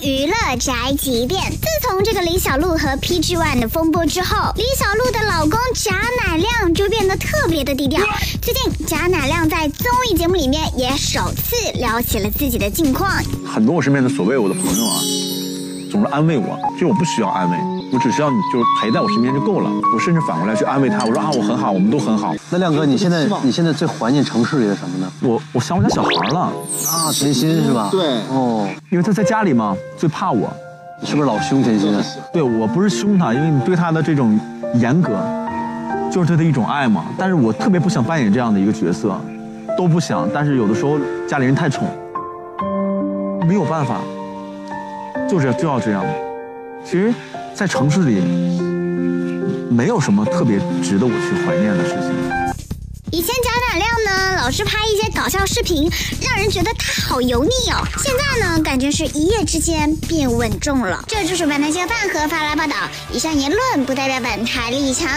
娱乐宅急便。自从这个李小璐和 PG One 的风波之后，李小璐的老公贾乃亮就变得特别的低调。最近，贾乃亮在综艺节目里面也首次聊起了自己的近况。很多我身边的所谓我的朋友啊，总是安慰我，其实我不需要安慰，我只需要你就是陪在我身边就够了。我甚至反过来去安慰他，我说啊，我很好，我们都很好。那亮哥，你现在你现在最怀念城市里的什么呢？我我想我家小孩了啊，甜心是吧？对，哦，因为他在家里嘛，最怕我。你是不是老凶甜心？对我不是凶他，因为你对他的这种严格，就是对他一种爱嘛。但是我特别不想扮演这样的一个角色，都不想。但是有的时候家里人太宠，没有办法，就这就要这样。其实，在城市里，没有什么特别值得我去怀念的事情。以前贾乃亮呢，老是拍一些搞笑视频，让人觉得他好油腻哦。现在呢，感觉是一夜之间变稳重了。这就是本台新闻饭和发来报道，以上言论不代表本台立场。